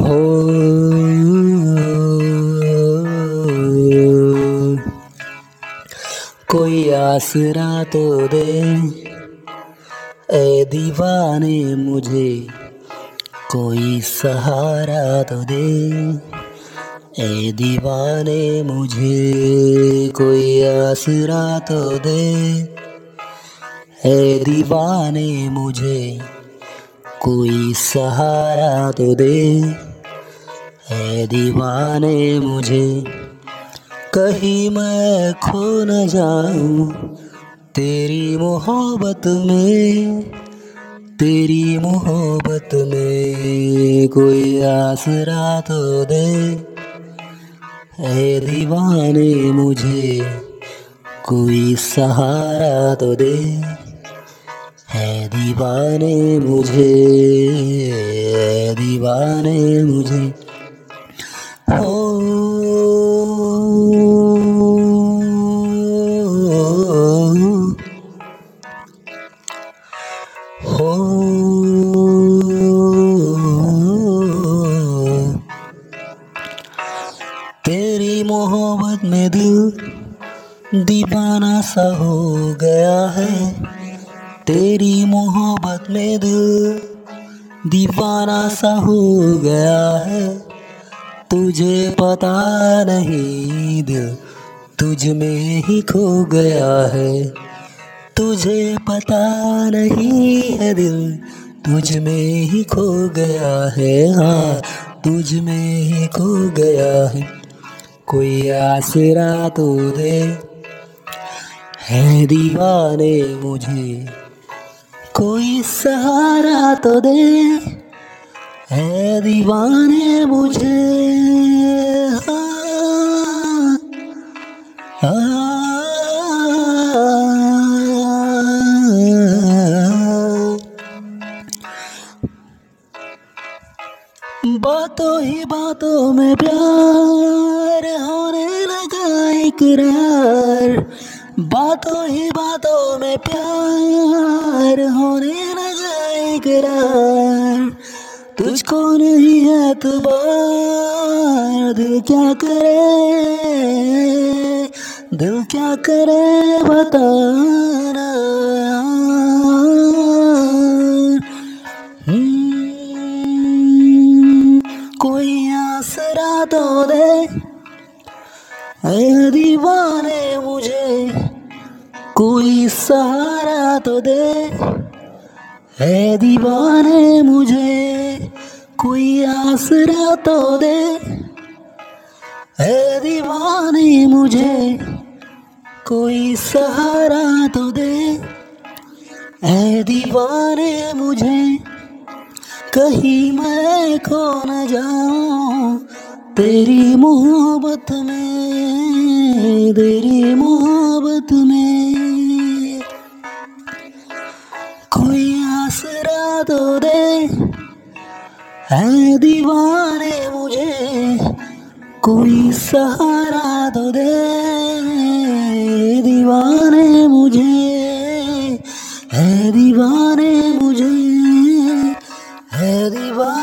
हो। कोई आसरा तो दे। ए दीवाने मुझे। कोई सहारा तो दे। ए दीवाने मुझे। कोई आसरा तो दे। ए दीवाने मुझे। कोई सहारा तो दे। है दीवाने मुझे, कहीं मैं खो न जाऊँ। तेरी मोहब्बत में, तेरी मोहब्बत में कोई आसरा तो दे। है दीवाने मुझे, कोई सहारा तो दे। है दीवाने मुझे दीवाने मुझे। हो तेरी मोहब्बत में दिल दीवाना सा हो गया है। तेरी मोहब्बत में दिल दीवाना सा हो गया है। तुझे पता नहीं दिल तुझ में ही खो गया है। तुझे पता नहीं है दिल तुझ में ही खो गया है। हाँ तुझ में ही खो गया है। कोई आसरा तो दे, है दीवाने मुझे। कोई सहारा तो दे है दीवाने मुझे हाँ, हाँ। बातों ही बातों में प्यार होने लगा इकरार बातों ही बातों में प्यार होने लगा इकरार तुझको नहीं है तुबार दिल क्या करे? दिल क्या करे हम्म, कोई आसरा तो दे। दीवाने कोई सहारा तो दे। है दीवाने मुझे कोई आसरा तो दे। है दीवाने मुझे कोई सहारा तो दे। है दीवाने मुझे कहीं मैं खो न जाऊँ। तेरी मोहब्बत में, तेरी मोहब्बत है दीवाने मुझे कोई सहारा तो दे। दीवाने मुझे है दीवाने मुझे है दीवार